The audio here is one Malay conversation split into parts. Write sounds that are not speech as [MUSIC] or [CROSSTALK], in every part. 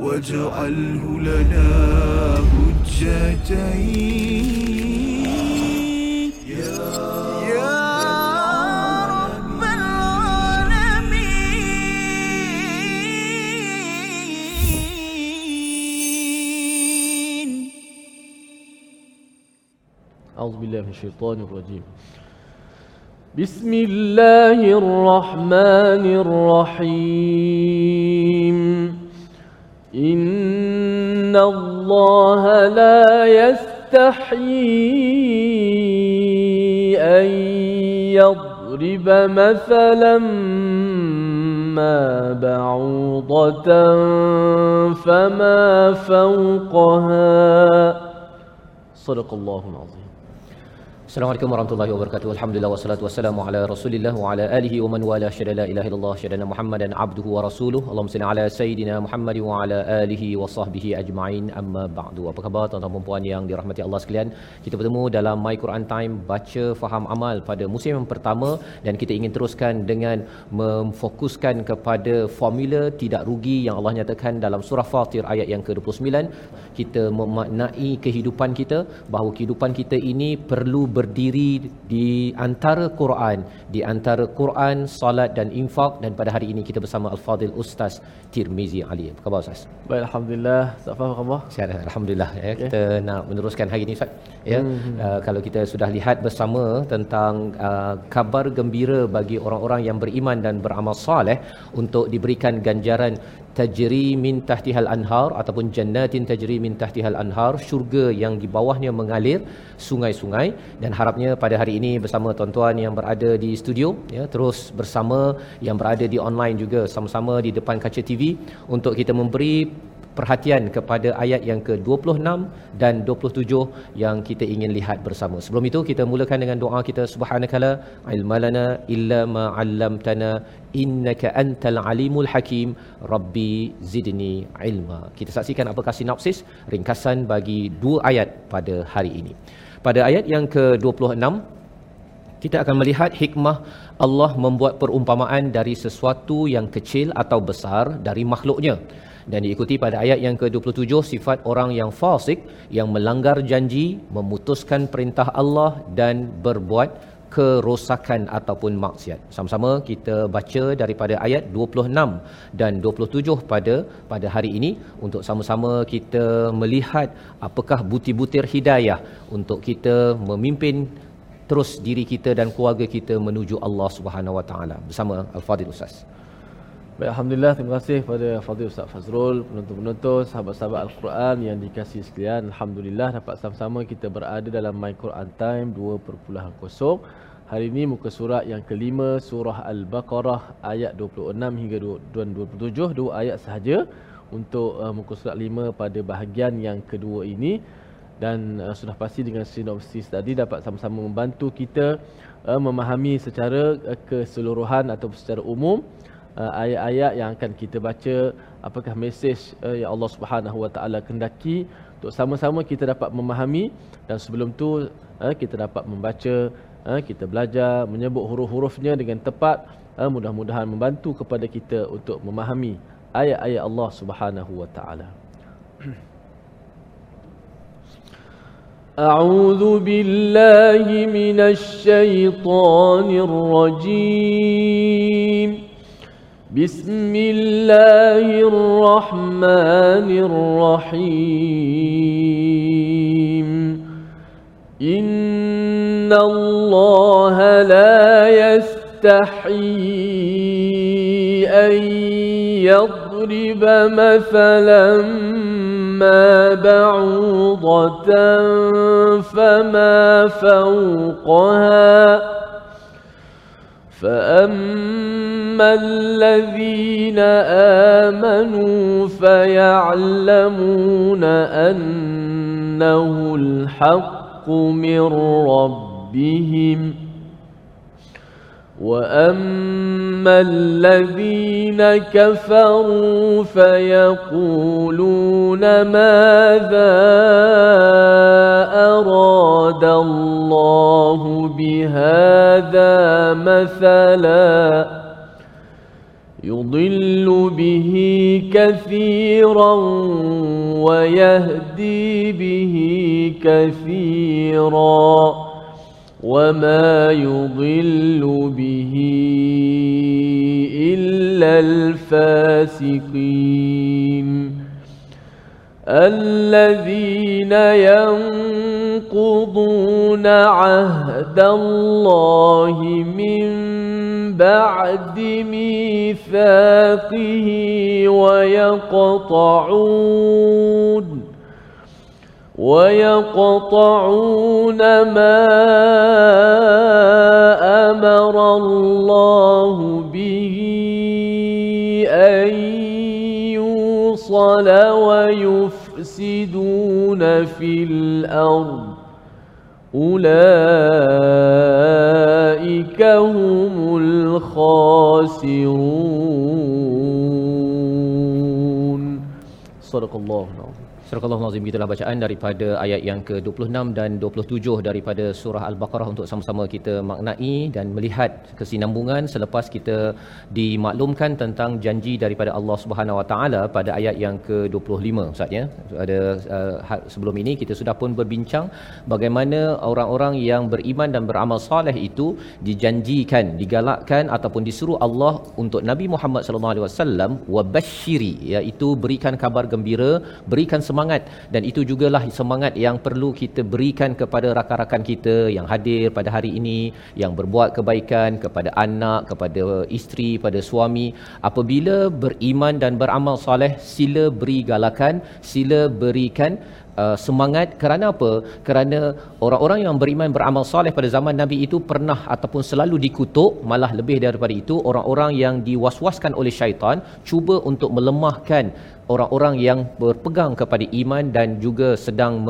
واجعله لنا حجتين. يا رب العالمين. أعوذ بالله من الشيطان الرجيم. بسم الله الرحمن الرحيم. إن الله لا يستحيي أن يضرب مثلا ما بعوضة فما فوقها. صدق الله العظيم. Assalamualaikum warahmatullahi wabarakatuh. Alhamdulillah wassalatu wassalamu ala Rasulillah wa ala alihi wa man wala syada la ilaha illallah syadana Muhammadan abduhu wa rasuluh. Allahumma salli ala sayidina Muhammad wa ala alihi wa sahbihi ajma'in. Amma ba'du. Apa khabar tuan-tuan dan puan yang dirahmati Allah sekalian? Kita bertemu dalam My Quran Time baca faham amal pada musim yang pertama dan kita ingin teruskan dengan memfokuskan kepada formula tidak rugi yang Allah nyatakan dalam surah Fatir ayat yang ke-29. Kita memaknai kehidupan kita bahawa kehidupan kita ini perlu berdiri di antara Quran, di antara Quran, salat dan infak dan pada hari ini kita bersama Al-Fadil Ustaz Tirmizi Ali. Apa khabar Ustaz? Baik, Alhamdulillah. Ustaz Faham apa khabar? Sihat, Alhamdulillah. Ya, kita nak meneruskan hari ini Ustaz. Ya, hmm. uh, kalau kita sudah lihat bersama tentang uh, kabar gembira bagi orang-orang yang beriman dan beramal soleh untuk diberikan ganjaran tajri min tahtihal anhar ataupun jannatin tajri min tahtihal anhar syurga yang di bawahnya mengalir sungai-sungai. Dan harapnya pada hari ini bersama tuan-tuan yang berada di studio ya terus bersama yang berada di online juga sama-sama di depan kaca TV untuk kita memberi perhatian kepada ayat yang ke-26 dan 27 yang kita ingin lihat bersama. Sebelum itu kita mulakan dengan doa kita subhanakala ilmalana illa ma 'allamtana innaka antal alimul hakim rabbi zidni ilma. Kita saksikan apakah sinopsis ringkasan bagi dua ayat pada hari ini. Pada ayat yang ke-26 kita akan melihat hikmah Allah membuat perumpamaan dari sesuatu yang kecil atau besar dari makhluknya dan diikuti pada ayat yang ke-27 sifat orang yang fasik yang melanggar janji, memutuskan perintah Allah dan berbuat kerosakan ataupun maksiat. Sama-sama kita baca daripada ayat 26 dan 27 pada pada hari ini untuk sama-sama kita melihat apakah butir-butir hidayah untuk kita memimpin terus diri kita dan keluarga kita menuju Allah Subhanahu Wa Taala bersama Al-Fadil Ustaz. Baik, Alhamdulillah, terima kasih kepada Fadil Ustaz Fazrul, penonton-penonton, sahabat-sahabat Al-Quran yang dikasihi sekalian. Alhamdulillah dapat sama-sama kita berada dalam My Quran Time 2.0. Hari ini muka surat yang kelima, surah Al-Baqarah ayat 26 hingga 27, dua ayat sahaja untuk uh, muka surat lima pada bahagian yang kedua ini. Dan uh, sudah pasti dengan sinopsis tadi dapat sama-sama membantu kita uh, memahami secara uh, keseluruhan atau secara umum uh, ayat-ayat yang akan kita baca apakah mesej uh, yang Allah Subhanahu Wa Taala kendaki untuk sama-sama kita dapat memahami dan sebelum tu uh, kita dapat membaca uh, kita belajar menyebut huruf-hurufnya dengan tepat uh, mudah-mudahan membantu kepada kita untuk memahami ayat-ayat Allah Subhanahu Wa Taala أعوذ بالله من الشيطان الرجيم بسم الله الرحمن الرحيم. إن الله لا يستحيي أن يضرب مثلا ما بعوضة فما فوقها فأما الذين آمنوا فيعلمون أنه الحق من ربهم وأما الذين كفروا فيقولون ماذا أراد الله بهذا مثلا يضل به كثيرا ويهدي به كثيرا وما يضل به إلا الفاسقين الذين ينقضون عهد الله من بعد ميثاقه ويقطعون ويقطعون ما أمر الله به أن يوصل ويفسدون في الأرض. أولئك هم الخاسرون. صدق الله العظيم. Surah Al-Azim itulah bacaan daripada ayat yang ke-26 dan 27 daripada surah Al-Baqarah untuk sama-sama kita maknai dan melihat kesinambungan selepas kita dimaklumkan tentang janji daripada Allah Subhanahu Wa Taala pada ayat yang ke-25 Ustaz ya. Ada uh, sebelum ini kita sudah pun berbincang bagaimana orang-orang yang beriman dan beramal soleh itu dijanjikan, digalakkan ataupun disuruh Allah untuk Nabi Muhammad sallallahu alaihi wasallam wabashiri iaitu berikan kabar gembira, berikan semangat semangat. Dan itu jugalah semangat yang perlu kita berikan kepada rakan-rakan kita yang hadir pada hari ini yang berbuat kebaikan kepada anak kepada isteri pada suami. Apabila beriman dan beramal soleh sila beri galakan sila berikan Uh, semangat. Kerana apa? Kerana orang-orang yang beriman beramal soleh pada zaman Nabi itu pernah ataupun selalu dikutuk malah lebih daripada itu orang-orang yang diwaswaskan oleh syaitan cuba untuk melemahkan orang-orang yang berpegang kepada iman dan juga sedang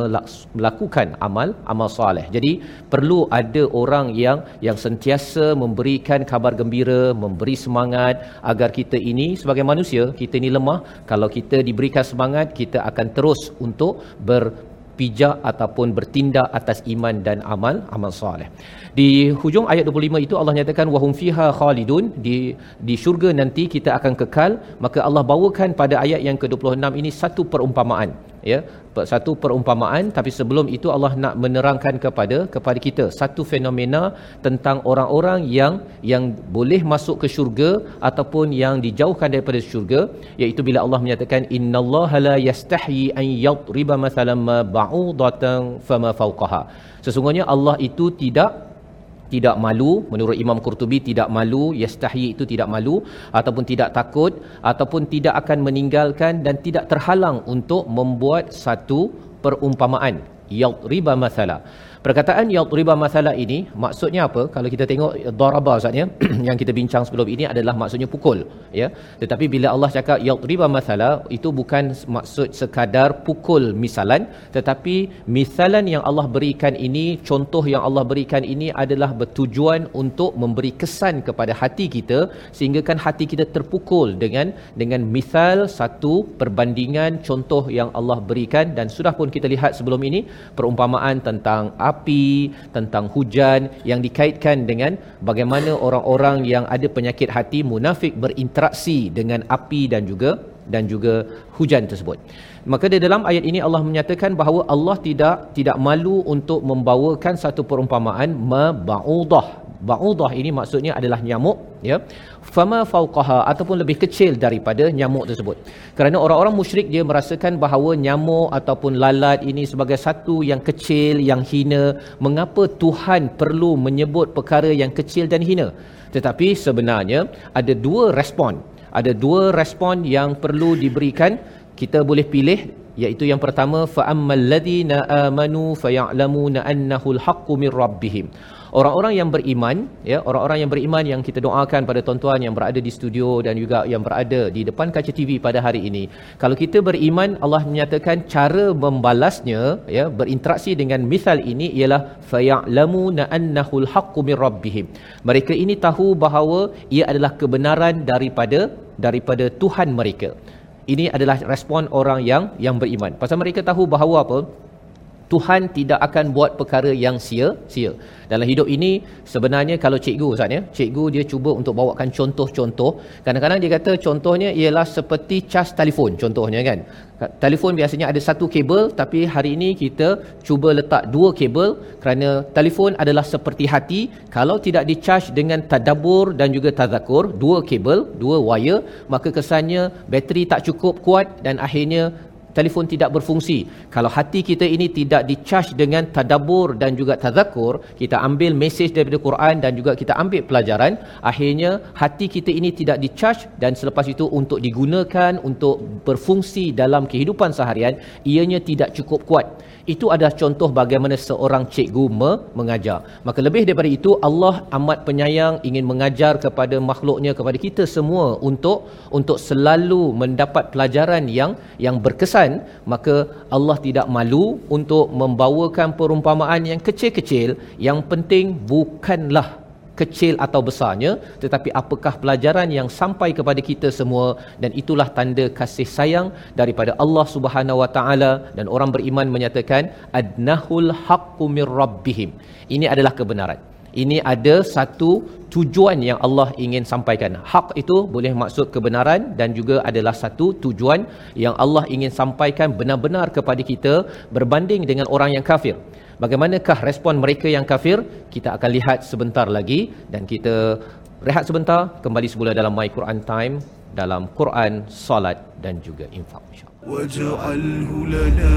melakukan amal amal soleh. Jadi perlu ada orang yang yang sentiasa memberikan kabar gembira, memberi semangat agar kita ini sebagai manusia, kita ini lemah, kalau kita diberikan semangat, kita akan terus untuk berpijak ataupun bertindak atas iman dan amal amal soleh. Di hujung ayat 25 itu Allah nyatakan wahum fiha khalidun di di syurga nanti kita akan kekal maka Allah bawakan pada ayat yang ke-26 ini satu perumpamaan ya satu perumpamaan tapi sebelum itu Allah nak menerangkan kepada kepada kita satu fenomena tentang orang-orang yang yang boleh masuk ke syurga ataupun yang dijauhkan daripada syurga iaitu bila Allah menyatakan innallaha la yastahi an yadriba mathalan ma ba'udatan fama fawqaha. Sesungguhnya Allah itu tidak tidak malu menurut Imam Qurtubi tidak malu yastahi itu tidak malu ataupun tidak takut ataupun tidak akan meninggalkan dan tidak terhalang untuk membuat satu perumpamaan. Yadriba mathala Perkataan yadriba masalah ini maksudnya apa? Kalau kita tengok daraba Ustaz ya [CLEARS THROAT] yang kita bincang sebelum ini adalah maksudnya pukul ya. Tetapi bila Allah cakap yadriba masalah itu bukan maksud sekadar pukul misalan tetapi misalan yang Allah berikan ini contoh yang Allah berikan ini adalah bertujuan untuk memberi kesan kepada hati kita sehingga kan hati kita terpukul dengan dengan misal satu perbandingan contoh yang Allah berikan dan sudah pun kita lihat sebelum ini perumpamaan tentang api, tentang hujan yang dikaitkan dengan bagaimana orang-orang yang ada penyakit hati munafik berinteraksi dengan api dan juga dan juga hujan tersebut. Maka di dalam ayat ini Allah menyatakan bahawa Allah tidak tidak malu untuk membawakan satu perumpamaan mabaudah. Baudah ini maksudnya adalah nyamuk ya. Fama fauqaha ataupun lebih kecil daripada nyamuk tersebut. Kerana orang-orang musyrik dia merasakan bahawa nyamuk ataupun lalat ini sebagai satu yang kecil yang hina. Mengapa Tuhan perlu menyebut perkara yang kecil dan hina? Tetapi sebenarnya ada dua respon. Ada dua respon yang perlu diberikan. Kita boleh pilih iaitu yang pertama fa ammal ladina amanu fayalamuna annahu alhaqqu min rabbihim orang-orang yang beriman ya orang-orang yang beriman yang kita doakan pada tuan-tuan yang berada di studio dan juga yang berada di depan kaca TV pada hari ini. Kalau kita beriman Allah menyatakan cara membalasnya ya berinteraksi dengan misal ini ialah fayalamuna annahu alhaqqu min rabbihim. Mereka ini tahu bahawa ia adalah kebenaran daripada daripada Tuhan mereka. Ini adalah respon orang yang yang beriman. Pasal mereka tahu bahawa apa Tuhan tidak akan buat perkara yang sia-sia. Dalam hidup ini sebenarnya kalau cikgu Ustaz ya, cikgu dia cuba untuk bawakan contoh-contoh. Kadang-kadang dia kata contohnya ialah seperti cas telefon contohnya kan. Telefon biasanya ada satu kabel tapi hari ini kita cuba letak dua kabel kerana telefon adalah seperti hati kalau tidak dicas dengan tadabbur dan juga tazakur dua kabel dua wire maka kesannya bateri tak cukup kuat dan akhirnya telefon tidak berfungsi. Kalau hati kita ini tidak dicharge dengan tadabbur dan juga tazakur, kita ambil mesej daripada Quran dan juga kita ambil pelajaran, akhirnya hati kita ini tidak dicharge dan selepas itu untuk digunakan untuk berfungsi dalam kehidupan seharian, ianya tidak cukup kuat. Itu adalah contoh bagaimana seorang cikgu me- mengajar. Maka lebih daripada itu Allah amat penyayang ingin mengajar kepada makhluknya kepada kita semua untuk untuk selalu mendapat pelajaran yang yang berkesan maka Allah tidak malu untuk membawakan perumpamaan yang kecil-kecil yang penting bukanlah kecil atau besarnya tetapi apakah pelajaran yang sampai kepada kita semua dan itulah tanda kasih sayang daripada Allah Subhanahu Wa Taala dan orang beriman menyatakan adnahul haqqu mir rabbihim ini adalah kebenaran ini ada satu tujuan yang Allah ingin sampaikan. Hak itu boleh maksud kebenaran dan juga adalah satu tujuan yang Allah ingin sampaikan benar-benar kepada kita berbanding dengan orang yang kafir bagaimanakah respon mereka yang kafir? Kita akan lihat sebentar lagi. Dan kita rehat sebentar kembali semula dalam my Quran time dalam Quran solat dan juga infak insyaallah waj'alhu lana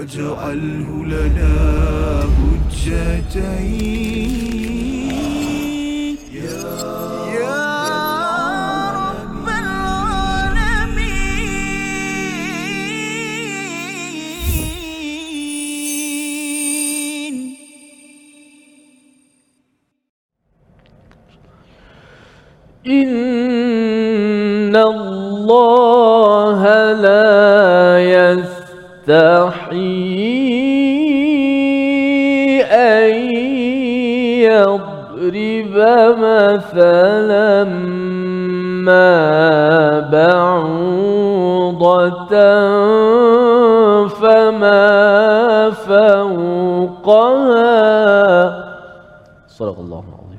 واجعله لنا حجتين Holy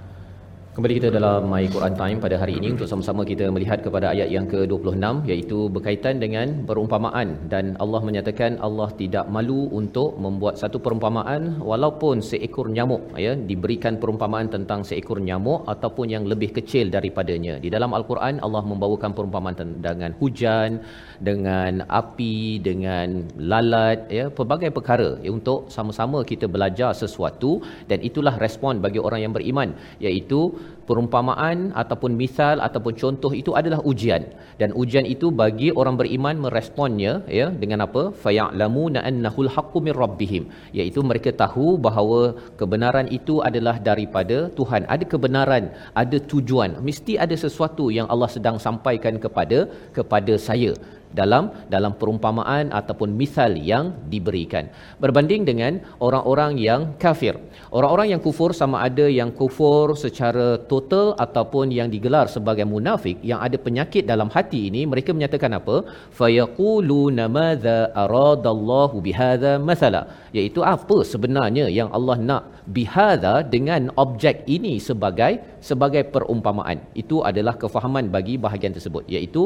Kembali kita dalam My Quran Time pada hari ini untuk sama-sama kita melihat kepada ayat yang ke-26 iaitu berkaitan dengan perumpamaan dan Allah menyatakan Allah tidak malu untuk membuat satu perumpamaan walaupun seekor nyamuk ya diberikan perumpamaan tentang seekor nyamuk ataupun yang lebih kecil daripadanya. Di dalam Al-Quran Allah membawakan perumpamaan dengan hujan, dengan api, dengan lalat ya pelbagai perkara ya, untuk sama-sama kita belajar sesuatu dan itulah respon bagi orang yang beriman iaitu perumpamaan ataupun misal ataupun contoh itu adalah ujian. Dan ujian itu bagi orang beriman meresponnya ya dengan apa? Faya'lamuna annahul haqqu min rabbihim. Iaitu mereka tahu bahawa kebenaran itu adalah daripada Tuhan. Ada kebenaran ada tujuan. Mesti ada sesuatu yang Allah sedang sampaikan kepada kepada saya dalam dalam perumpamaan ataupun misal yang diberikan. Berbanding dengan orang-orang yang kafir. Orang-orang yang kufur sama ada yang kufur secara total ataupun yang digelar sebagai munafik yang ada penyakit dalam hati ini mereka menyatakan apa? Fayaquluna madza aradallahu bihadza mathala. Iaitu apa sebenarnya yang Allah nak bihadza dengan objek ini sebagai sebagai perumpamaan? Itu adalah kefahaman bagi bahagian tersebut. Iaitu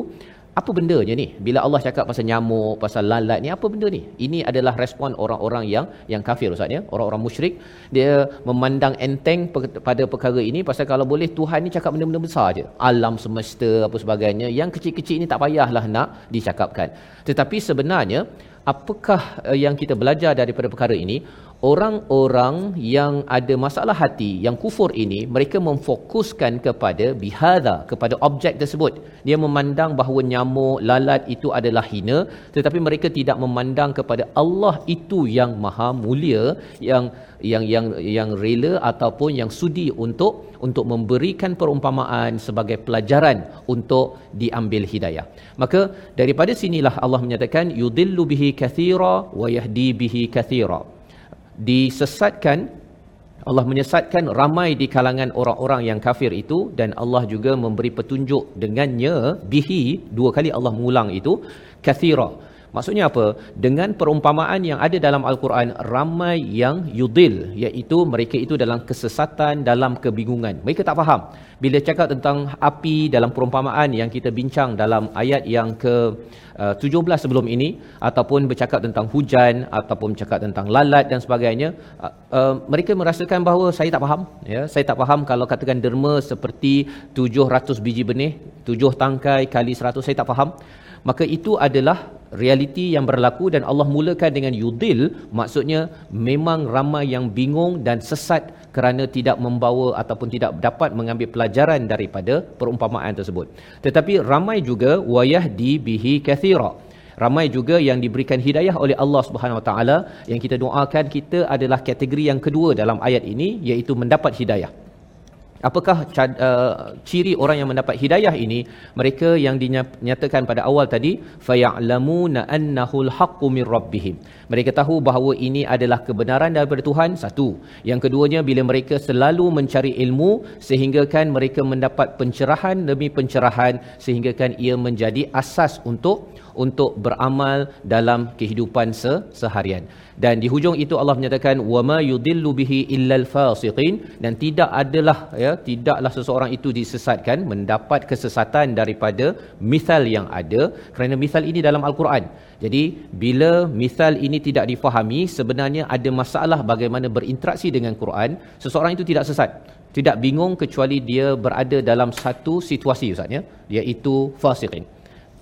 apa bendanya ni? Bila Allah cakap pasal nyamuk pasal lalat ni apa benda ni? Ini adalah respon orang-orang yang yang kafir ustaz ya? Orang-orang musyrik. Dia memandang enteng pada perkara ini pasal kalau boleh Tuhan ni cakap benda-benda besar je. Alam semesta apa sebagainya yang kecil-kecil ni tak payahlah nak dicakapkan. Tetapi sebenarnya apakah uh, yang kita belajar daripada perkara ini orang-orang yang ada masalah hati yang kufur ini mereka memfokuskan kepada bihadha kepada objek tersebut dia memandang bahawa nyamuk lalat itu adalah hina tetapi mereka tidak memandang kepada Allah itu yang maha mulia yang yang yang yang rela ataupun yang sudi untuk untuk memberikan perumpamaan sebagai pelajaran untuk diambil hidayah. Maka daripada sinilah Allah menyatakan yudillu bihi kathira wa yahdi bihi kathira disesatkan Allah menyesatkan ramai di kalangan orang-orang yang kafir itu dan Allah juga memberi petunjuk dengannya. Bihi dua kali Allah mengulang itu kathira Maksudnya apa? Dengan perumpamaan yang ada dalam Al-Quran, ramai yang yudil, iaitu mereka itu dalam kesesatan, dalam kebingungan. Mereka tak faham. Bila cakap tentang api dalam perumpamaan yang kita bincang dalam ayat yang ke uh, 17 sebelum ini, ataupun bercakap tentang hujan, ataupun bercakap tentang lalat dan sebagainya, uh, uh, mereka merasakan bahawa saya tak faham. Ya, saya tak faham kalau katakan derma seperti 700 biji benih, 7 tangkai kali 100, saya tak faham maka itu adalah realiti yang berlaku dan Allah mulakan dengan yudil maksudnya memang ramai yang bingung dan sesat kerana tidak membawa ataupun tidak dapat mengambil pelajaran daripada perumpamaan tersebut. Tetapi ramai juga wayah di bihi kathira. Ramai juga yang diberikan hidayah oleh Allah Subhanahu Wa Taala. Yang kita doakan kita adalah kategori yang kedua dalam ayat ini iaitu mendapat hidayah Apakah uh, ciri orang yang mendapat hidayah ini? Mereka yang dinyatakan pada awal tadi, faya'lamuna annahul haqqu min rabbihim. Mereka tahu bahawa ini adalah kebenaran daripada Tuhan. Satu. Yang keduanya bila mereka selalu mencari ilmu sehingga kan mereka mendapat pencerahan demi pencerahan sehingga kan ia menjadi asas untuk untuk beramal dalam kehidupan se- seharian. Dan di hujung itu Allah menyatakan wama yudillu bihi illal fasiqin dan tidak adalah ya tidaklah seseorang itu disesatkan mendapat kesesatan daripada misal yang ada kerana misal ini dalam al-Quran. Jadi bila misal ini tidak difahami sebenarnya ada masalah bagaimana berinteraksi dengan Quran, seseorang itu tidak sesat. Tidak bingung kecuali dia berada dalam satu situasi ustaz ya, iaitu fasiqin.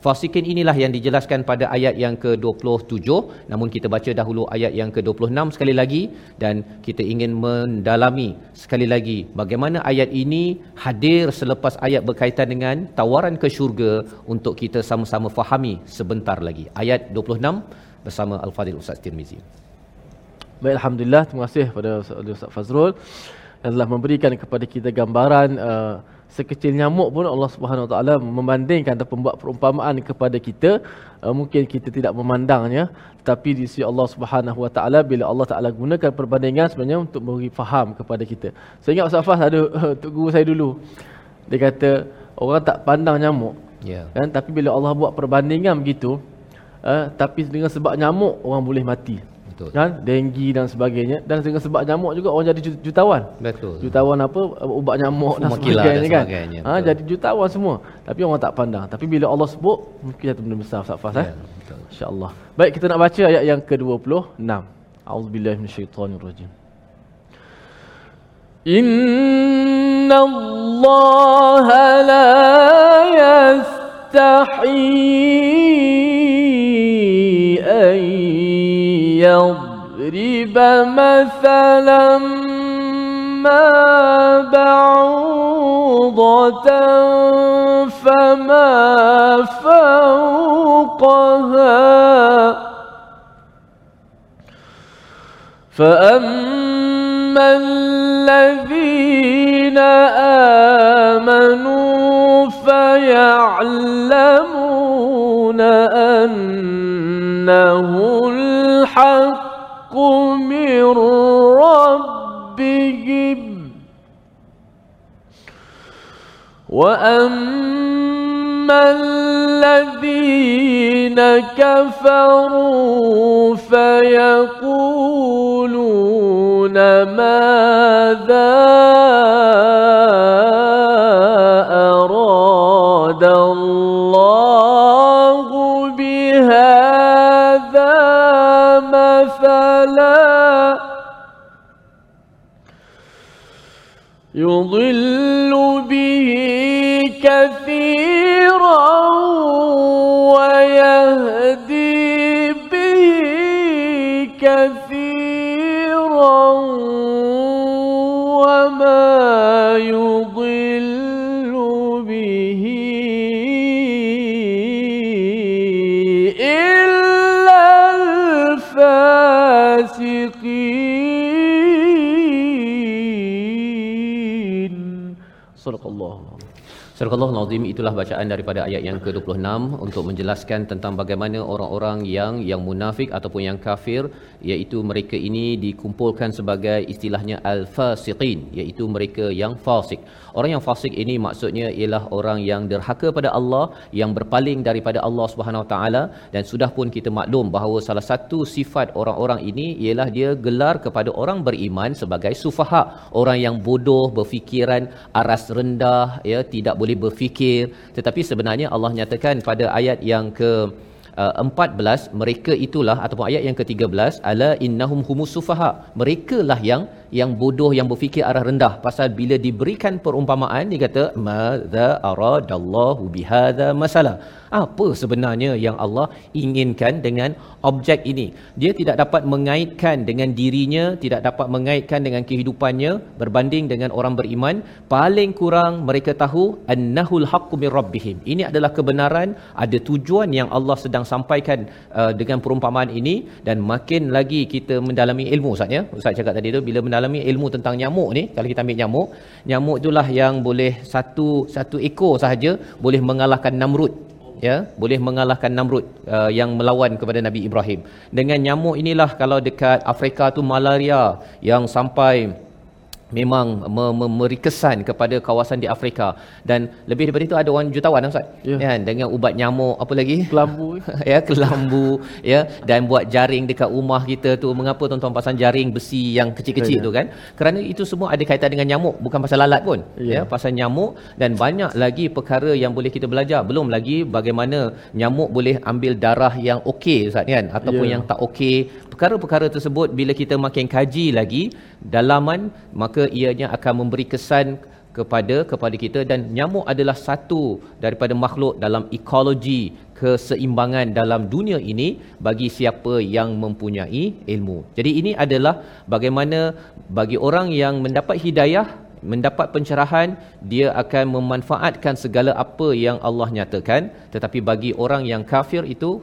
Fasikin inilah yang dijelaskan pada ayat yang ke-27 namun kita baca dahulu ayat yang ke-26 sekali lagi dan kita ingin mendalami sekali lagi bagaimana ayat ini hadir selepas ayat berkaitan dengan tawaran ke syurga untuk kita sama-sama fahami sebentar lagi. Ayat 26 bersama Al-Fadhil Ustaz Tirmizi. Baik, Alhamdulillah. Terima kasih kepada Ustaz Fazrul yang telah memberikan kepada kita gambaran uh, sekecil nyamuk pun Allah Subhanahu Wa Taala membandingkan ataupun buat perumpamaan kepada kita uh, mungkin kita tidak memandangnya tetapi di sisi Allah Subhanahu Wa Taala bila Allah Taala gunakan perbandingan sebenarnya untuk memberi faham kepada kita. Saya ingat Ustaz ada untuk guru saya dulu. Dia kata orang tak pandang nyamuk. Ya. Kan tapi bila Allah buat perbandingan begitu uh, tapi dengan sebab nyamuk orang boleh mati. Betul. Kan? Denggi dan sebagainya. Dan dengan sebab nyamuk juga orang jadi jutawan. Betul. Jutawan apa? Ubat nyamuk dan sebagainya, dan sebagainya kan? Sebagainya. Ha, jadi jutawan semua. Tapi orang tak pandang. Tapi bila Allah sebut, mungkin satu benda besar. Ustaz Fas. Eh? Ya, eh? betul. InsyaAllah. Baik, kita nak baca ayat yang ke-26. A'udzubillahimmanasyaitanirrajim. Inna Allah la yasir. يستحيي أن يضرب مثلا ما بعوضة فما فوقها. فأما الذين آمنوا وأما الذين كفروا فيقولون ماذا أراد الله بهذا مثلا يضل Surah Al-Azim itulah bacaan daripada ayat yang ke-26 untuk menjelaskan tentang bagaimana orang-orang yang yang munafik ataupun yang kafir iaitu mereka ini dikumpulkan sebagai istilahnya al-fasiqin iaitu mereka yang fasik. Orang yang fasik ini maksudnya ialah orang yang derhaka pada Allah, yang berpaling daripada Allah Subhanahu Taala dan sudah pun kita maklum bahawa salah satu sifat orang-orang ini ialah dia gelar kepada orang beriman sebagai sufaha, orang yang bodoh, berfikiran aras rendah, ya tidak boleh berfikir. Tetapi sebenarnya Allah nyatakan pada ayat yang ke uh, 14 mereka itulah ataupun ayat yang ke-13 ala innahum humus sufaha mereka lah yang yang bodoh yang berfikir arah rendah. Pasal bila diberikan perumpamaan dia kata madza aradallahu bihadza masalah. Apa sebenarnya yang Allah inginkan dengan objek ini? Dia tidak dapat mengaitkan dengan dirinya tidak dapat mengaitkan dengan kehidupannya berbanding dengan orang beriman. Paling kurang mereka tahu annahul haqqu mir rabbihim. Ini adalah kebenaran ada tujuan yang Allah sedang sampaikan uh, dengan perumpamaan ini. Dan makin lagi kita mendalami ilmu Ustaz ya. Ustaz cakap tadi tu bila mendalami ilmu tentang nyamuk ni kalau kita ambil nyamuk nyamuk itulah yang boleh satu satu ekor sahaja boleh mengalahkan Namrud ya boleh mengalahkan Namrud uh, yang melawan kepada Nabi Ibrahim. Dengan nyamuk inilah kalau dekat Afrika tu malaria yang sampai memang me- memberi kesan kepada kawasan di Afrika. Dan lebih daripada itu ada orang jutawan ustaz. Ya. kan? Dengan ubat nyamuk apa lagi? Kelambu. [LAUGHS] Ya kelambu ya. Dan buat jaring dekat rumah kita tu. Mengapa tuan-tuan pasang jaring besi yang kecil-kecil Ya. tu kan? Kerana itu semua ada kaitan dengan nyamuk bukan pasal lalat pun. Ya. ya pasal nyamuk. Dan banyak lagi perkara yang boleh kita belajar. Belum lagi bagaimana nyamuk boleh ambil darah yang okey ustaz kan? Ataupun Ya. yang tak okey. Perkara-perkara tersebut bila kita makin kaji lagi dalaman maka ianya akan memberi kesan kepada kepada kita dan nyamuk adalah satu daripada makhluk dalam ekologi keseimbangan dalam dunia ini bagi siapa yang mempunyai ilmu. Jadi ini adalah bagaimana bagi orang yang mendapat hidayah mendapat pencerahan dia akan memanfaatkan segala apa yang Allah nyatakan tetapi bagi orang yang kafir itu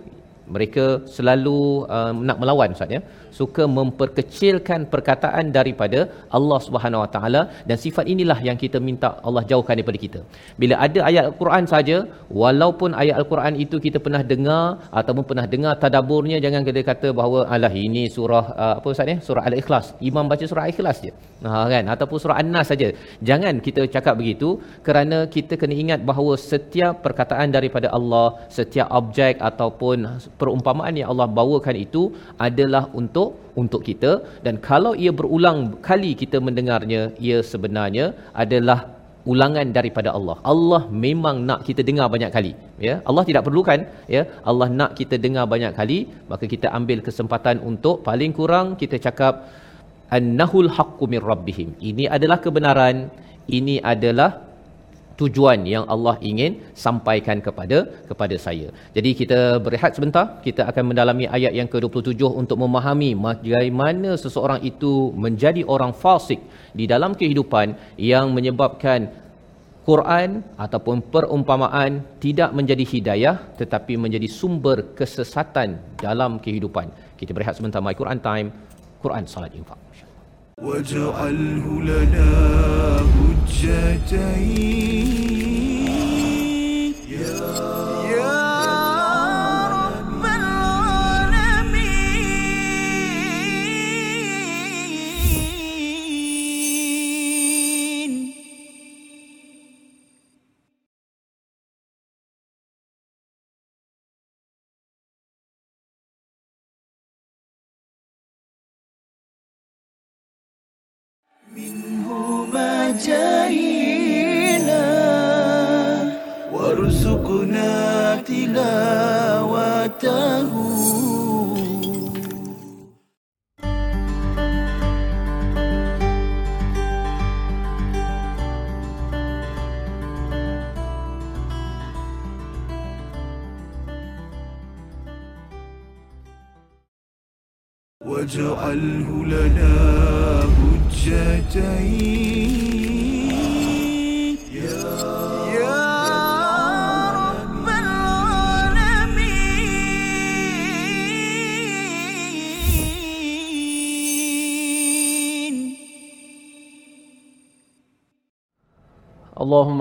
mereka selalu uh, nak melawan Ustaz ya suka memperkecilkan perkataan daripada Allah Subhanahu Wa Taala dan sifat inilah yang kita minta Allah jauhkan daripada kita. Bila ada ayat Al-Quran saja, walaupun ayat Al-Quran itu kita pernah dengar ataupun pernah dengar tadaburnya jangan kita kata bahawa alah ini surah uh, apa Ustaz ya? Surah Al-Ikhlas. Imam baca surah Al-Ikhlas je. Ha kan ataupun surah An-Nas saja. Jangan kita cakap begitu kerana kita kena ingat bahawa setiap perkataan daripada Allah, setiap objek ataupun perumpamaan yang Allah bawakan itu adalah untuk untuk kita dan kalau ia berulang kali kita mendengarnya ia sebenarnya adalah ulangan daripada Allah. Allah memang nak kita dengar banyak kali, ya. Allah tidak perlukan, ya. Allah nak kita dengar banyak kali, maka kita ambil kesempatan untuk paling kurang kita cakap annahul haqqu mir rabbihim. Ini adalah kebenaran, ini adalah tujuan yang Allah ingin sampaikan kepada kepada saya. Jadi kita berehat sebentar, kita akan mendalami ayat yang ke-27 untuk memahami bagaimana seseorang itu menjadi orang fasik di dalam kehidupan yang menyebabkan Quran ataupun perumpamaan tidak menjadi hidayah tetapi menjadi sumber kesesatan dalam kehidupan. Kita berehat sebentar My Quran Time, Quran Salat Infak. واجعله لنا حجتين.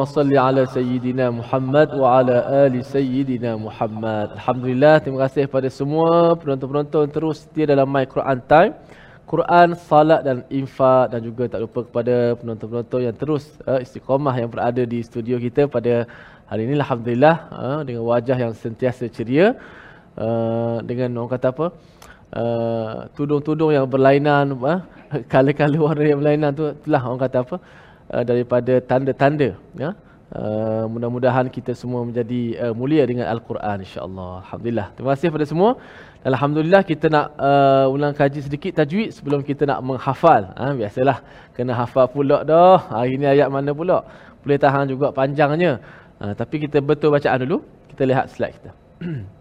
Salli ala Sayyidina Muhammad wa ala ali Sayyidina Muhammad. Alhamdulillah, terima kasih kepada semua penonton-penonton terus setia dalam My Quran Time. Quran, salat dan infak dan juga tak lupa kepada penonton-penonton yang terus uh, istiqamah yang berada di studio kita pada hari ini. Alhamdulillah, uh, dengan wajah yang sentiasa ceria. Uh, dengan orang kata apa? Uh, tudung-tudung yang berlainan, [LAUGHS] uh, color-color warna yang berlainan tu, itulah orang kata apa? Uh, daripada tanda-tanda ya. Uh, mudah-mudahan kita semua menjadi uh, mulia dengan al-Quran insya-Allah. Alhamdulillah. Terima kasih kepada semua. Alhamdulillah kita nak uh, ulang kaji sedikit tajwid sebelum kita nak menghafal. Ha biasalah kena hafal pula dah. Hari ni ayat mana pula? Boleh tahan juga panjangnya. Uh, tapi kita betul bacaan dulu. Kita lihat slide kita. [CLEARS THROAT]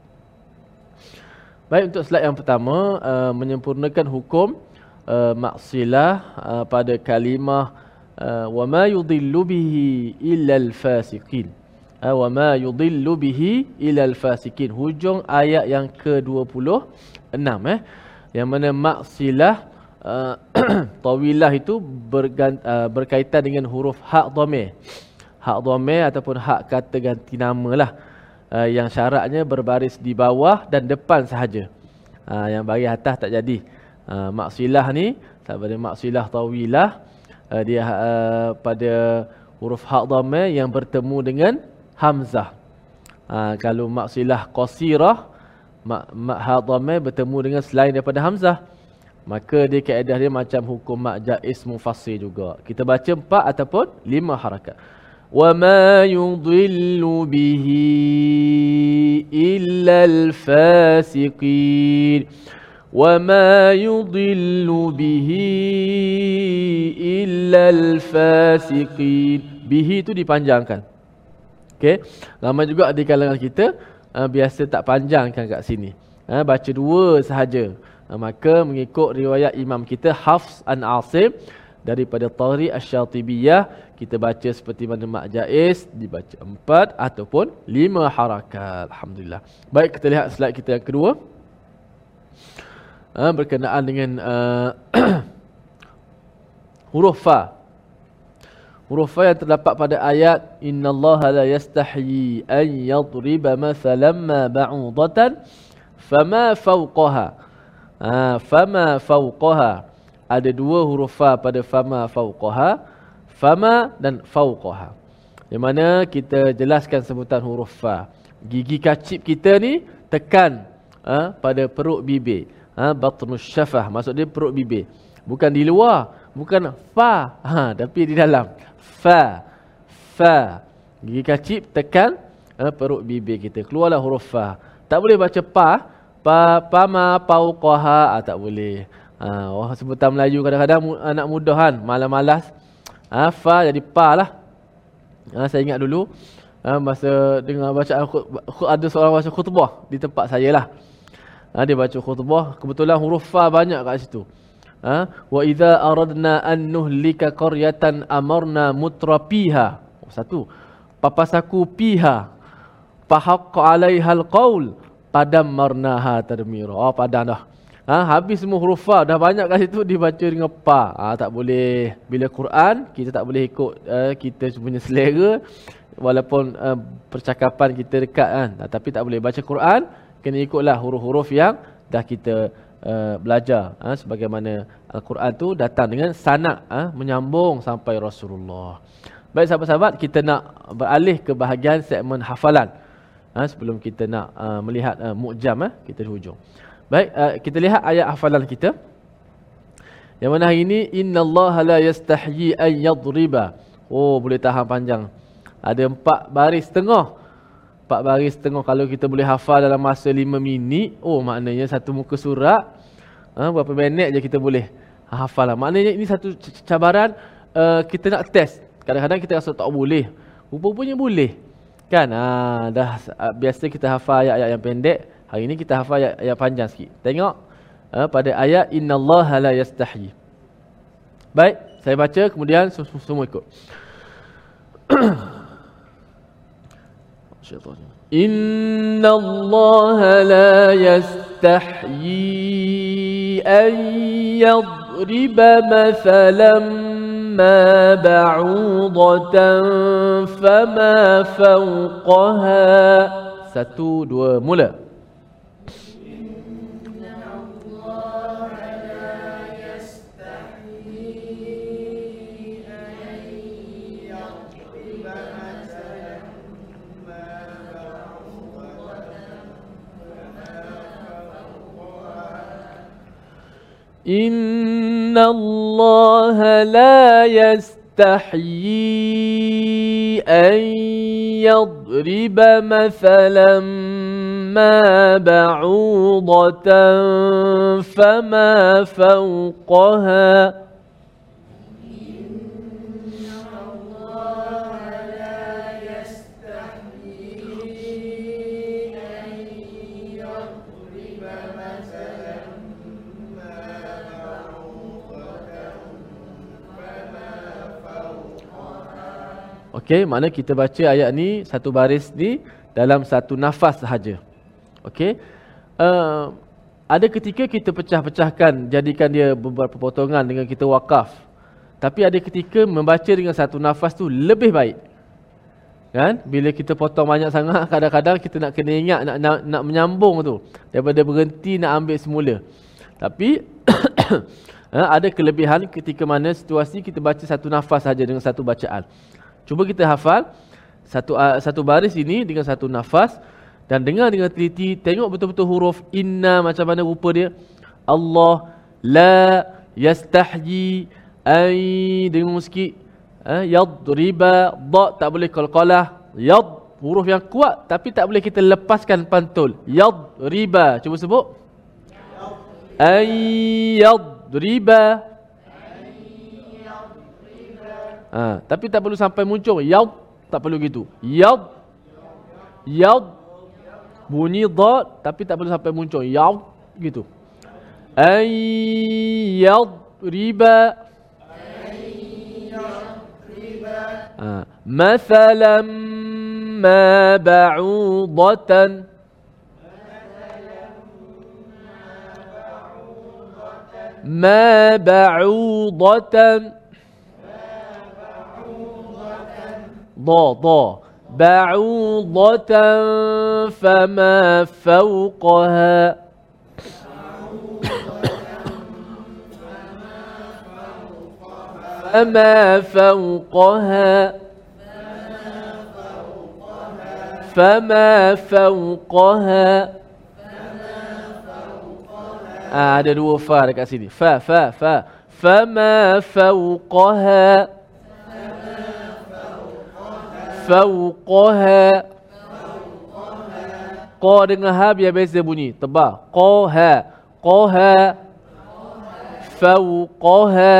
Baik untuk slide yang pertama uh, menyempurnakan hukum uh, maksilah uh, pada kalimah wa ma yudillu bihi illa al-fasiqin. Uh, wa ma yudillu bihi illa al-fasiqin. Hujung ayat yang ke-26 eh yang mana maksilah uh, [CLEARS THROAT] tawilah itu bergant, uh, berkaitan dengan huruf hak dhamir. Hak dhamir ataupun hak kata ganti nama lah. Uh, yang syaratnya berbaris di bawah dan depan sahaja. Uh, yang bagi atas tak jadi. Uh, maksilah ni tak boleh maksilah tawilah uh, dia uh, pada huruf hak dhamma yang bertemu dengan hamzah. Uh, kalau maksilah qasirah mak mak hak dhamma bertemu dengan selain daripada hamzah maka dia kaedah dia macam hukum mak jaiz mufassir juga. Kita baca empat ataupun lima harakat. Wa ma yudillu bihi illa al-fasiqin. وما يضل به إلا الفاسقين به itu dipanjangkan okey lama juga di kalangan kita uh, biasa tak panjangkan kat sini uh, baca dua sahaja uh, maka mengikut riwayat imam kita Hafs an Asim daripada Tari Asy-Syatibiyah kita baca seperti mana mak jaiz dibaca empat ataupun lima harakat alhamdulillah baik kita lihat slide kita yang kedua uh, berkenaan dengan uh, [CLEARS THROAT] huruf fa. Huruf fa yang terdapat pada ayat innallaha la yastahyi an yadriba mathalan ma ba'udatan fama fawqaha. Ah fama fawqaha. Ada dua huruf fa pada fama fawqaha, fama dan fawqaha. Di mana kita jelaskan sebutan huruf fa. Gigi kacip kita ni tekan uh, pada perut bibir ha, batnus syafah. Maksud dia perut bibir. Bukan di luar bukan fa. Ha tapi di dalam. Fa. Fa. Gigi kacip tekan ha, perut bibir kita. Keluarlah huruf fa. Tak boleh baca pa. Pa pama pauqaha ah tak boleh. Ha wah sebutan Melayu kadang-kadang anak muda kan malas-malas. Ha, fa jadi pa lah. Ha, saya ingat dulu ha, masa dengar bacaan ada seorang baca khutbah di tempat saya lah Ha, dia baca khutbah, kebetulan huruf fa banyak kat situ. Ha, wa idza aradna an nuhlika qaryatan amarna mutrapiha. Oh, satu. Papasaku piha. Fahaqqa 'alaiha alqaul padammarnaha tadmira. Oh, padam dah. Ha, habis semua huruf fa dah banyak kat situ dibaca dengan pa. Ha, tak boleh bila Quran kita tak boleh ikut uh, kita punya selera walaupun uh, percakapan kita dekat kan. Ha, tapi tak boleh baca Quran kena ikutlah huruf-huruf yang dah kita uh, belajar ha, sebagaimana al-Quran tu datang dengan sanak ha, menyambung sampai Rasulullah. Baik sahabat-sahabat kita nak beralih ke bahagian segmen hafalan. Ha, sebelum kita nak uh, melihat uh, mukjam eh kita di hujung. Baik uh, kita lihat ayat hafalan kita. Yang mana hari ini innallaha la yastahyi an yadriba. Oh boleh tahan panjang. Ada empat baris tengah. Empat baris tengah kalau kita boleh hafal dalam masa lima minit, oh maknanya satu muka surat ha, berapa minit je kita boleh hafal lah. Maknanya ini satu cabaran uh, kita nak test. Kadang-kadang kita rasa tak boleh. Rupa-rupanya boleh. Kan? Ha, dah uh, biasa kita hafal ayat-ayat yang pendek. Hari ini kita hafal ayat, ayat panjang sikit. Tengok uh, pada ayat innallaha la yastahyi. Baik, saya baca kemudian semua ikut. [CLEARS THROAT] Syaitan. إن الله لا يستحيي أن يضرب مثلا ما بعوضة فما فوقها satu dua إن الله لا يستحيي أن يضرب مثلا ما بعوضة فما فوقها Okey, mana kita baca ayat ni satu baris ni dalam satu nafas sahaja. Okey. Uh, ada ketika kita pecah-pecahkan jadikan dia beberapa potongan dengan kita wakaf. Tapi ada ketika membaca dengan satu nafas tu lebih baik. Kan? Bila kita potong banyak sangat [LAUGHS] kadang-kadang kita nak kena ingat nak nak, nak menyambung tu daripada berhenti nak ambil semula. Tapi ha, [COUGHS] ada kelebihan ketika mana situasi kita baca satu nafas saja dengan satu bacaan. Cuba kita hafal satu uh, satu baris ini dengan satu nafas dan dengar dengan teliti tengok betul-betul huruf inna macam mana rupa dia. Allah la yastahyi ay dengar sikit eh, yadriba da tak boleh qalqalah yad huruf yang kuat tapi tak boleh kita lepaskan pantul. Yadriba cuba sebut. Ay yadriba Ha, tapi tak perlu sampai muncul. Yaud tak perlu gitu. Yaud. Yaud. Bunyi dad tapi tak perlu sampai muncul. Yaud gitu. Ay yaud riba. Ha, mathalan ma ba'udatan. ما بعوضة ض ض. بعوضة فما فوقها. [COUGHS] فما فوقها. فما فوقها. آه، فما فوقها عدد وفارق يا سيدي فا فا فا فما فوقها. Fawqaha. Qa dengan ha biar beza bunyi. Tebal. Qaha. Qaha. Fawqaha.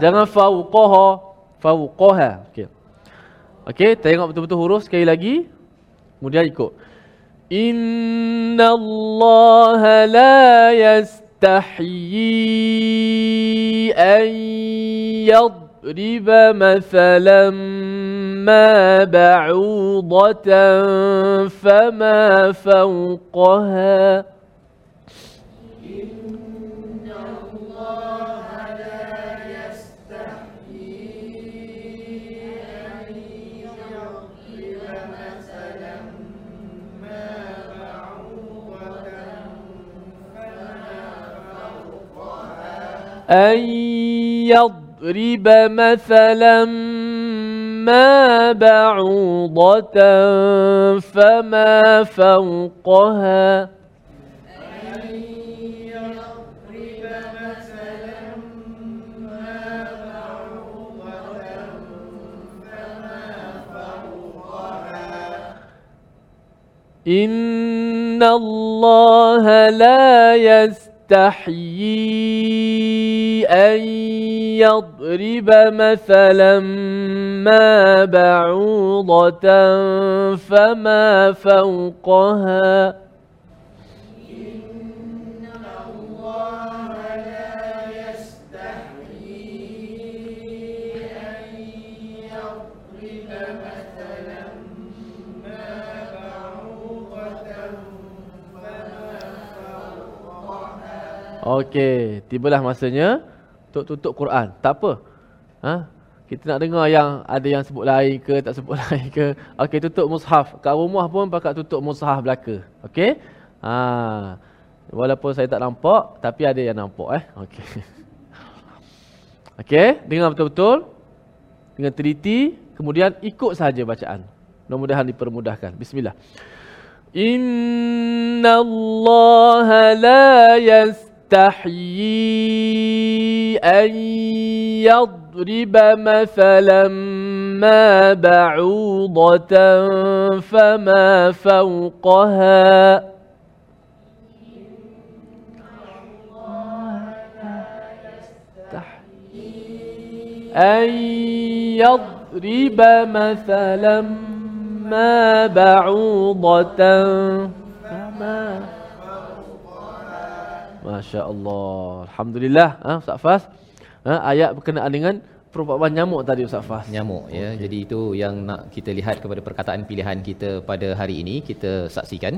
Jangan fawqaha. Fawqaha. Okey. Okey, tengok betul-betul huruf sekali lagi. Kemudian ikut. إن الله لا يستحيي أن مثلا ما بعوضة فما فوقها. أن يضرب يضرب مثلا ما بعوضة فما فوقها. إن الله لا يس يستحيي أن يضرب مثلا ما بعوضة فما فوقها Okey, tibalah masanya untuk tutup Quran. Tak apa. Ha? Kita nak dengar yang ada yang sebut lain ke, tak sebut [LAUGHS] lain ke. Okey, tutup mushaf. Kat rumah pun pakai tutup mushaf belaka. Okey? Ha. Walaupun saya tak nampak, tapi ada yang nampak eh. Okey. [LAUGHS] Okey, dengar betul-betul. Dengan teliti, kemudian ikut saja bacaan. Mudah-mudahan dipermudahkan. Bismillah. Inna Allah la yas يستحيي أن يضرب مثلا ما بعوضة فما فوقها. أن يضرب مثلا ما بعوضة فما Masya Allah. Alhamdulillah. Ha, Ustaz Fas. Ha, ayat berkenaan dengan perumpamaan nyamuk tadi Ustaz Fas. Nyamuk. ya. Jadi itu yang nak kita lihat kepada perkataan pilihan kita pada hari ini. Kita saksikan.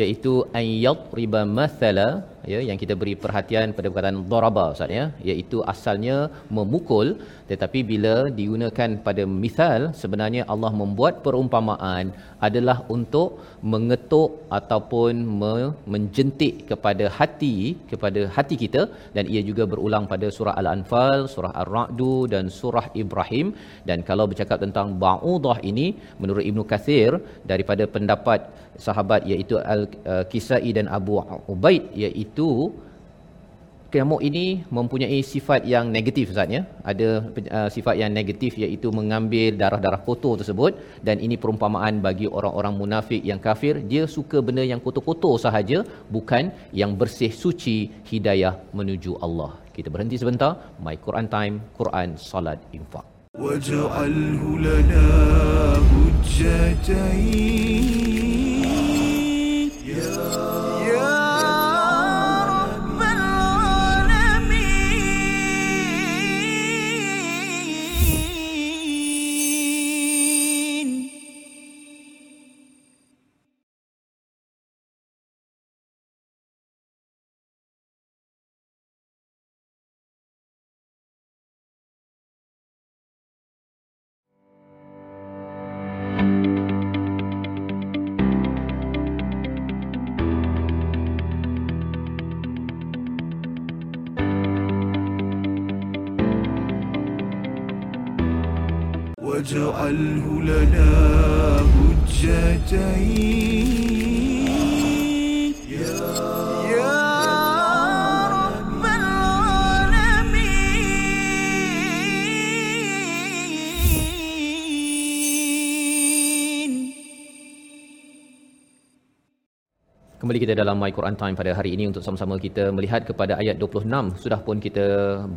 Iaitu ayyad riba mathala ya yang kita beri perhatian pada perkataan daraba ustaz ya iaitu asalnya memukul tetapi bila digunakan pada misal sebenarnya Allah membuat perumpamaan adalah untuk mengetuk ataupun me- menjentik kepada hati kepada hati kita dan ia juga berulang pada surah al-anfal surah ar-ra'du dan surah ibrahim. Dan kalau bercakap tentang ba'udah ini menurut Ibnu Kathir daripada pendapat sahabat iaitu al-Kisai dan Abu Ubaid iaitu Kiamuk ini mempunyai sifat yang negatif Ustaz ya. Ada uh, sifat yang negatif iaitu mengambil darah-darah kotor tersebut dan ini perumpamaan bagi orang-orang munafik yang kafir, dia suka benda yang kotor-kotor sahaja bukan yang bersih suci hidayah menuju Allah. Kita berhenti sebentar. My Quran Time, Quran Salat Infak. واجعله لنا حجتين dalam My Quran Time pada hari ini untuk sama-sama kita melihat kepada ayat 26. Sudah pun kita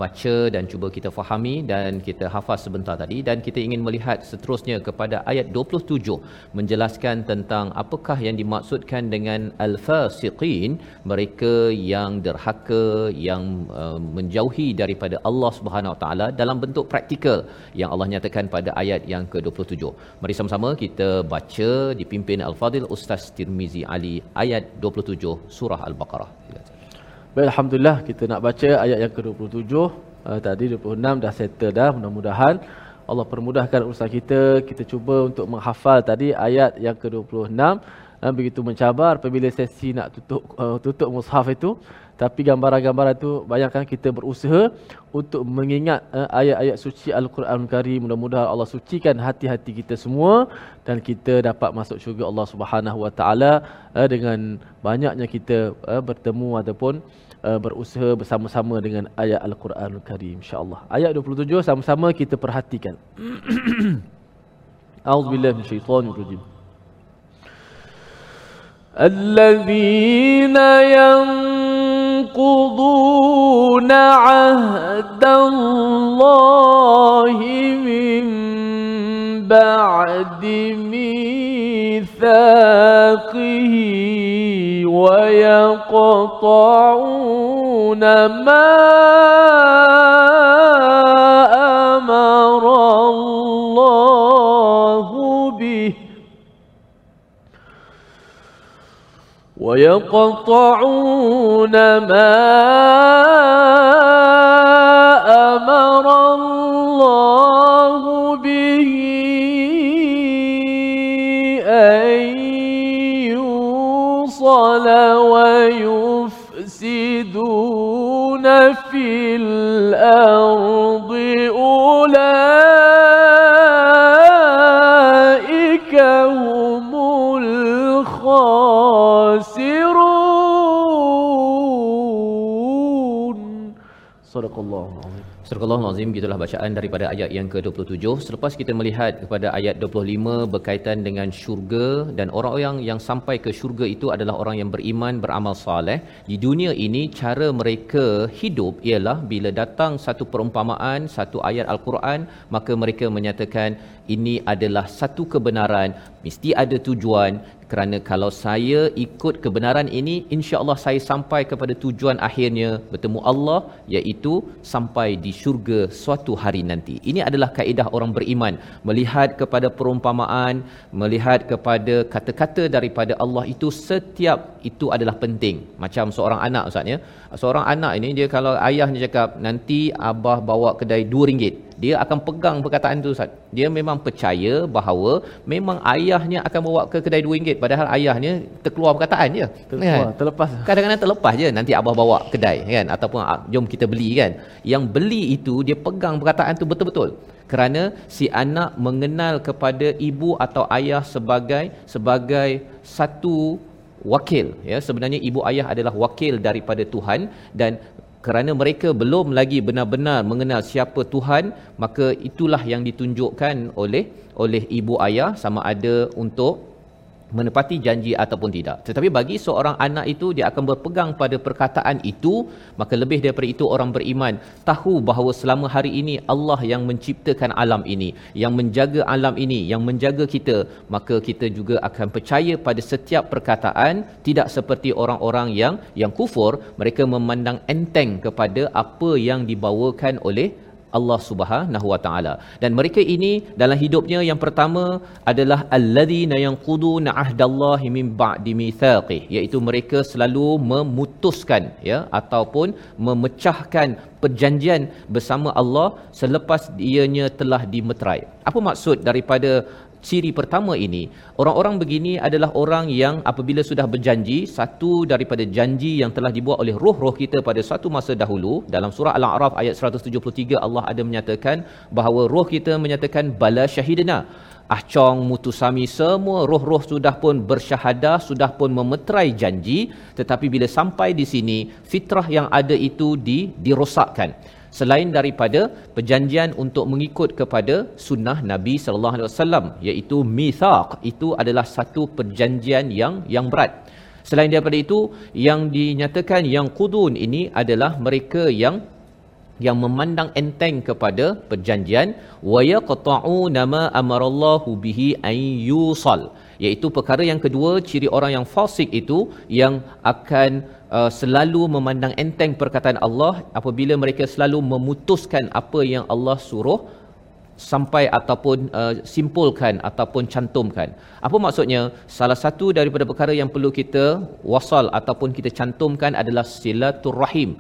baca dan cuba kita fahami dan kita hafaz sebentar tadi dan kita ingin melihat seterusnya kepada ayat 27 menjelaskan tentang apakah yang dimaksudkan dengan al-fasiqin, mereka yang derhaka, yang uh, menjauhi daripada Allah Subhanahu Wa Taala dalam bentuk praktikal yang Allah nyatakan pada ayat yang ke-27. Mari sama-sama kita baca dipimpin Al-Fadil Ustaz Tirmizi Ali ayat 27 surah Al-Baqarah. Baik, Alhamdulillah kita nak baca ayat yang ke-27. Uh, tadi 26 dah settle dah. Mudah-mudahan Allah permudahkan urusan kita. Kita cuba untuk menghafal tadi ayat yang ke-26. Uh, begitu mencabar apabila sesi nak tutup uh, tutup mushaf itu. Tapi gambaran-gambaran itu bayangkan kita berusaha untuk mengingat uh, ayat-ayat suci Al-Quran Karim. Mudah-mudahan Allah sucikan hati-hati kita semua dan kita dapat masuk syurga Allah Subhanahu Wa Taala uh, dengan banyaknya kita uh, bertemu ataupun uh, berusaha bersama-sama dengan ayat Al-Quran Karim insya-Allah. Ayat 27 sama-sama kita perhatikan. [CLEARS THROAT] A'udzubillahi minasyaitonir rajim. الذين ينقضون عهد الله من بعد ميثاقه ويقطعون ما أمر الله به ويقطعون ما Surah Al-Azim gitulah bacaan daripada ayat yang ke-27 selepas kita melihat kepada ayat 25 berkaitan dengan syurga dan orang-orang yang sampai ke syurga itu adalah orang yang beriman beramal soleh di dunia ini cara mereka hidup ialah bila datang satu perumpamaan satu ayat al-Quran maka mereka menyatakan ini adalah satu kebenaran mesti ada tujuan kerana kalau saya ikut kebenaran ini insya-Allah saya sampai kepada tujuan akhirnya bertemu Allah iaitu sampai di syurga suatu hari nanti. Ini adalah kaedah orang beriman melihat kepada perumpamaan, melihat kepada kata-kata daripada Allah itu setiap itu adalah penting. Macam seorang anak ustaz ya. Seorang anak ini dia kalau ayahnya cakap nanti abah bawa kedai RM2 dia akan pegang perkataan itu Ustaz. Dia memang percaya bahawa memang ayahnya akan bawa ke kedai RM2 padahal ayahnya terkeluar perkataan je. Terlepas, terlepas. Kadang-kadang terlepas je nanti abah bawa kedai kan ataupun ah, jom kita beli kan. Yang beli itu dia pegang perkataan tu betul-betul. Kerana si anak mengenal kepada ibu atau ayah sebagai sebagai satu wakil ya sebenarnya ibu ayah adalah wakil daripada Tuhan dan kerana mereka belum lagi benar-benar mengenal siapa Tuhan maka itulah yang ditunjukkan oleh oleh ibu ayah sama ada untuk menepati janji ataupun tidak. Tetapi bagi seorang anak itu dia akan berpegang pada perkataan itu, maka lebih daripada itu orang beriman tahu bahawa selama hari ini Allah yang menciptakan alam ini, yang menjaga alam ini, yang menjaga kita, maka kita juga akan percaya pada setiap perkataan tidak seperti orang-orang yang yang kufur, mereka memandang enteng kepada apa yang dibawakan oleh Allah Subhanahu Wa Taala. Dan mereka ini dalam hidupnya yang pertama adalah alladzina yanquduna ahdallahi min ba'di mitsaqih, iaitu mereka selalu memutuskan ya ataupun memecahkan perjanjian bersama Allah selepas dianya telah dimeterai. Apa maksud daripada ciri pertama ini orang-orang begini adalah orang yang apabila sudah berjanji satu daripada janji yang telah dibuat oleh roh-roh kita pada satu masa dahulu dalam surah al-a'raf ayat 173 Allah ada menyatakan bahawa roh kita menyatakan bala syahidna Ahcong, Mutusami, semua roh-roh sudah pun bersyahadah, sudah pun memeterai janji. Tetapi bila sampai di sini, fitrah yang ada itu di, dirosakkan selain daripada perjanjian untuk mengikut kepada sunnah Nabi sallallahu alaihi wasallam iaitu mithaq itu adalah satu perjanjian yang yang berat. Selain daripada itu yang dinyatakan yang qudun ini adalah mereka yang yang memandang enteng kepada perjanjian wa yaqta'u nama amarallahu bihi an yusal iaitu perkara yang kedua ciri orang yang fasik itu yang akan uh, selalu memandang enteng perkataan Allah apabila mereka selalu memutuskan apa yang Allah suruh sampai ataupun uh, simpulkan ataupun cantumkan. Apa maksudnya? Salah satu daripada perkara yang perlu kita wasal ataupun kita cantumkan adalah silaturrahim.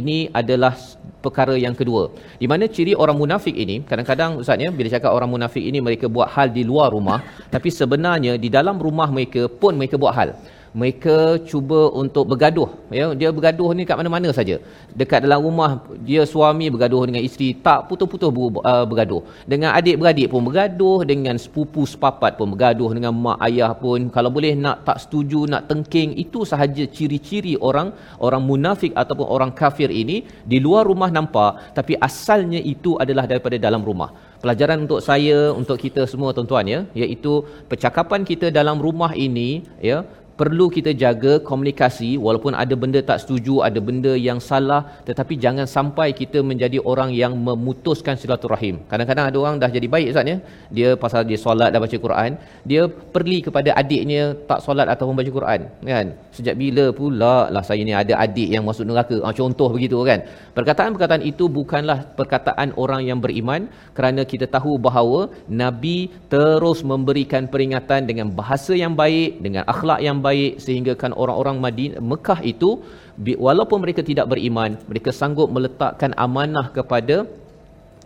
Ini adalah perkara yang kedua. Di mana ciri orang munafik ini, kadang-kadang ustaz ya, bila cakap orang munafik ini mereka buat hal di luar rumah, tapi sebenarnya di dalam rumah mereka pun mereka buat hal mereka cuba untuk bergaduh. Ya dia bergaduh ni kat mana-mana saja. Dekat dalam rumah dia suami bergaduh dengan isteri tak putus-putus uh, bergaduh. Dengan adik-beradik pun bergaduh dengan sepupu sepapat pun bergaduh dengan mak ayah pun. Kalau boleh nak tak setuju nak tengking itu sahaja ciri-ciri orang orang munafik ataupun orang kafir ini di luar rumah nampak tapi asalnya itu adalah daripada dalam rumah. Pelajaran untuk saya untuk kita semua tuan-tuan ya iaitu percakapan kita dalam rumah ini ya perlu kita jaga komunikasi walaupun ada benda tak setuju ada benda yang salah tetapi jangan sampai kita menjadi orang yang memutuskan silaturahim. Kadang-kadang ada orang dah jadi baik ustaz ya. Dia pasal dia solat dah baca Quran dia pergi kepada adiknya tak solat ataupun baca Quran kan sejak bila pula? Lah saya ni ada adik yang masuk neraka. Ah, contoh begitu kan? Perkataan-perkataan itu bukanlah perkataan orang yang beriman kerana kita tahu bahawa nabi terus memberikan peringatan dengan bahasa yang baik dengan akhlak yang baik sehingga kan orang-orang Madinah Mekah itu walaupun mereka tidak beriman mereka sanggup meletakkan amanah kepada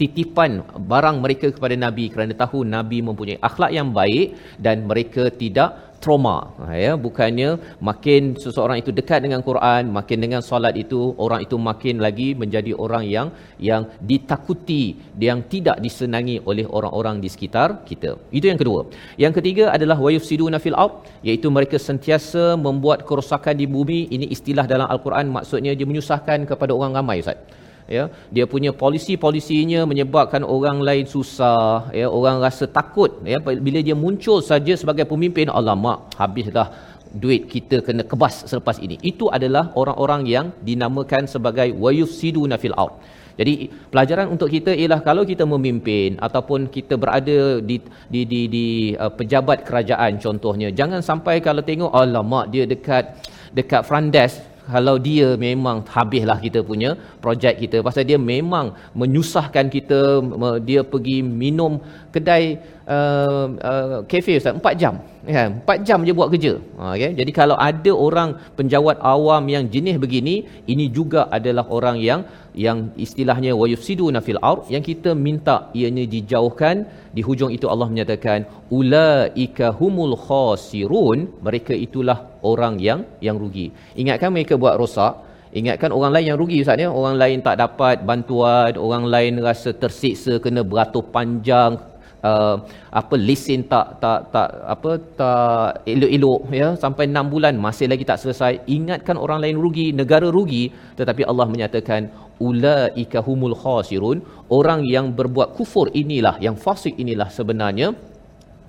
titipan barang mereka kepada nabi kerana tahu nabi mempunyai akhlak yang baik dan mereka tidak trauma. Ha, ya bukannya makin seseorang itu dekat dengan Quran makin dengan solat itu orang itu makin lagi menjadi orang yang yang ditakuti yang tidak disenangi oleh orang-orang di sekitar kita. Itu yang kedua. Yang ketiga adalah wayufsiduna fil ard iaitu mereka sentiasa membuat kerosakan di bumi. Ini istilah dalam al-Quran maksudnya dia menyusahkan kepada orang ramai ustaz ya. Dia punya polisi-polisinya menyebabkan orang lain susah ya. Orang rasa takut ya. Bila dia muncul saja sebagai pemimpin alamak habislah duit kita kena kebas selepas ini. Itu adalah orang-orang yang dinamakan sebagai wayufsiduna fil ard. Jadi pelajaran untuk kita ialah kalau kita memimpin ataupun kita berada di di di, di uh, pejabat kerajaan contohnya jangan sampai kalau tengok alamak dia dekat dekat front desk kalau dia memang habislah kita punya projek kita pasal dia memang menyusahkan kita dia pergi minum kedai uh, uh, kafe ustaz 4 jam kan 4 jam je buat kerja. Ha, okay? jadi kalau ada orang penjawat awam yang jenis begini ini juga adalah orang yang yang istilahnya wayufsiduna fil ard yang kita minta ianya dijauhkan. Di hujung itu Allah menyatakan ulaika humul khasirun. Mereka itulah orang yang yang rugi. Ingatkan mereka buat rosak. Ingatkan orang lain yang rugi ustaz ya. Orang lain tak dapat bantuan orang lain rasa tersiksa kena beratur panjang uh, apa lesen tak tak tak apa tak elok-elok ya. Sampai 6 bulan masih lagi tak selesai. Ingatkan orang lain rugi negara rugi. Tetapi Allah menyatakan ulaika humul khasirun. Orang yang berbuat kufur inilah yang fasik inilah sebenarnya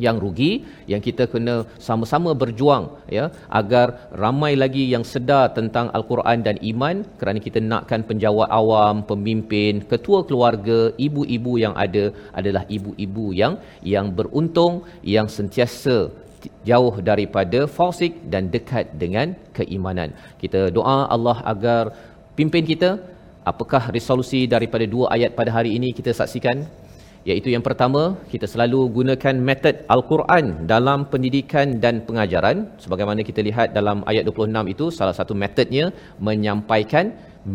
yang rugi yang kita kena sama-sama berjuang ya agar ramai lagi yang sedar tentang al-Quran dan iman kerana kita nakkan penjawat awam, pemimpin, ketua keluarga, ibu-ibu yang ada adalah ibu-ibu yang yang beruntung yang sentiasa jauh daripada fasik dan dekat dengan keimanan. Kita doa Allah agar pimpin kita apakah resolusi daripada dua ayat pada hari ini kita saksikan iaitu yang pertama kita selalu gunakan metod al-Quran dalam pendidikan dan pengajaran. Sebagaimana kita lihat dalam ayat 26 itu salah satu metodnya menyampaikan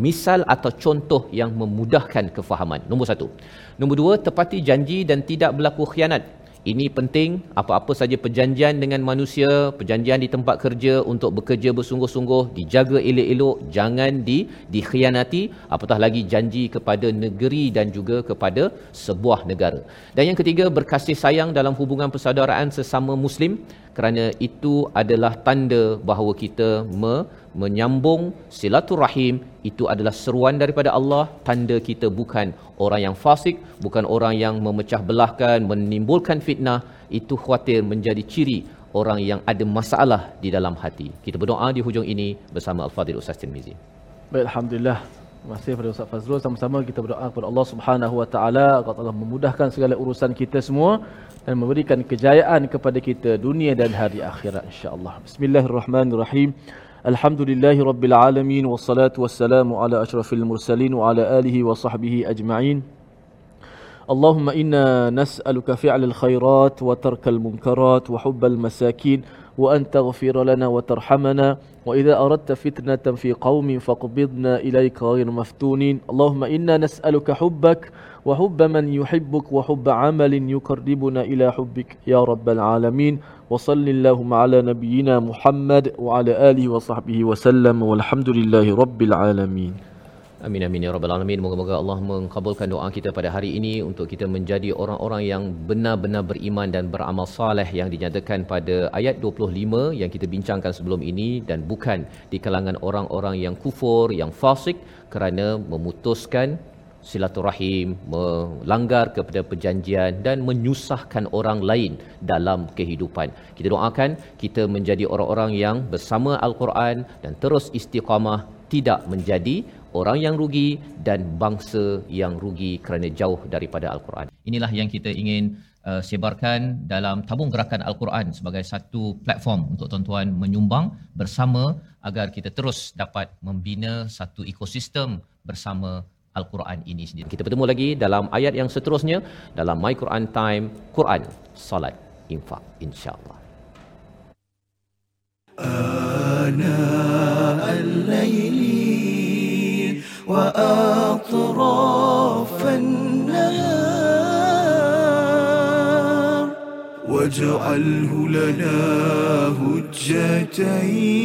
misal atau contoh yang memudahkan kefahaman. Nombor satu. Nombor dua tepati janji dan tidak berlaku khianat ini penting apa-apa saja perjanjian dengan manusia perjanjian di tempat kerja untuk bekerja bersungguh-sungguh dijaga elok-elok jangan di dikhianati. Apatah lagi janji kepada negeri dan juga kepada sebuah negara. Dan yang ketiga berkasih sayang dalam hubungan persaudaraan sesama muslim. Kerana itu adalah tanda bahawa kita me, menyambung silaturahim itu adalah seruan daripada Allah tanda kita bukan orang yang fasik bukan orang yang memecah belahkan menimbulkan fitnah itu khawatir menjadi ciri orang yang ada masalah di dalam hati kita berdoa di hujung ini bersama al-fadil ustaz Tirmizi Baik, Alhamdulillah. Terima kasih kepada Ustaz Fazrul. Sama-sama kita berdoa kepada Allah Subhanahu Wa Taala agar Allah memudahkan segala urusan kita semua dan memberikan kejayaan kepada kita dunia dan hari akhirat insya-Allah. Bismillahirrahmanirrahim. الحمد لله رب العالمين والصلاة والسلام على أشرف المرسلين وعلى آله وصحبه أجمعين. اللهم إنا نسألك فعل الخيرات وترك المنكرات وحب المساكين وأن تغفر لنا وترحمنا. وإذا أردت فتنة في قوم فاقبضنا إليك غير مفتونين. اللهم إنا نسألك حبك wa hubba man yuhibbuk wa hubba amalin yuqarribuna ila hubbik ya rabbal alamin. Wa sallallahu ala nabiyyina muhammad wa ala alihi wa sahbihi wa sallam. Walhamdulillahi rabbil alamin. Amin amin ya rabbal alamin. Moga-moga Allah mengkabulkan doa kita pada hari ini untuk kita menjadi orang-orang yang benar-benar beriman dan beramal saleh yang dinyatakan pada ayat 25 yang kita bincangkan sebelum ini dan bukan di kalangan orang-orang yang kufur, yang fasik kerana memutuskan silaturahim, melanggar kepada perjanjian dan menyusahkan orang lain dalam kehidupan. Kita doakan kita menjadi orang-orang yang bersama Al-Quran dan terus istiqamah tidak menjadi orang yang rugi dan bangsa yang rugi kerana jauh daripada Al-Quran. Inilah yang kita ingin uh, sebarkan dalam tabung gerakan Al-Quran sebagai satu platform untuk tuan-tuan menyumbang bersama agar kita terus dapat membina satu ekosistem bersama Al-Quran ini sendiri. Kita bertemu lagi dalam ayat yang seterusnya dalam My Quran Time, Quran, Salat, Infak, insya-Allah. آناء الليل وأطراف النهار واجعله لنا هجتين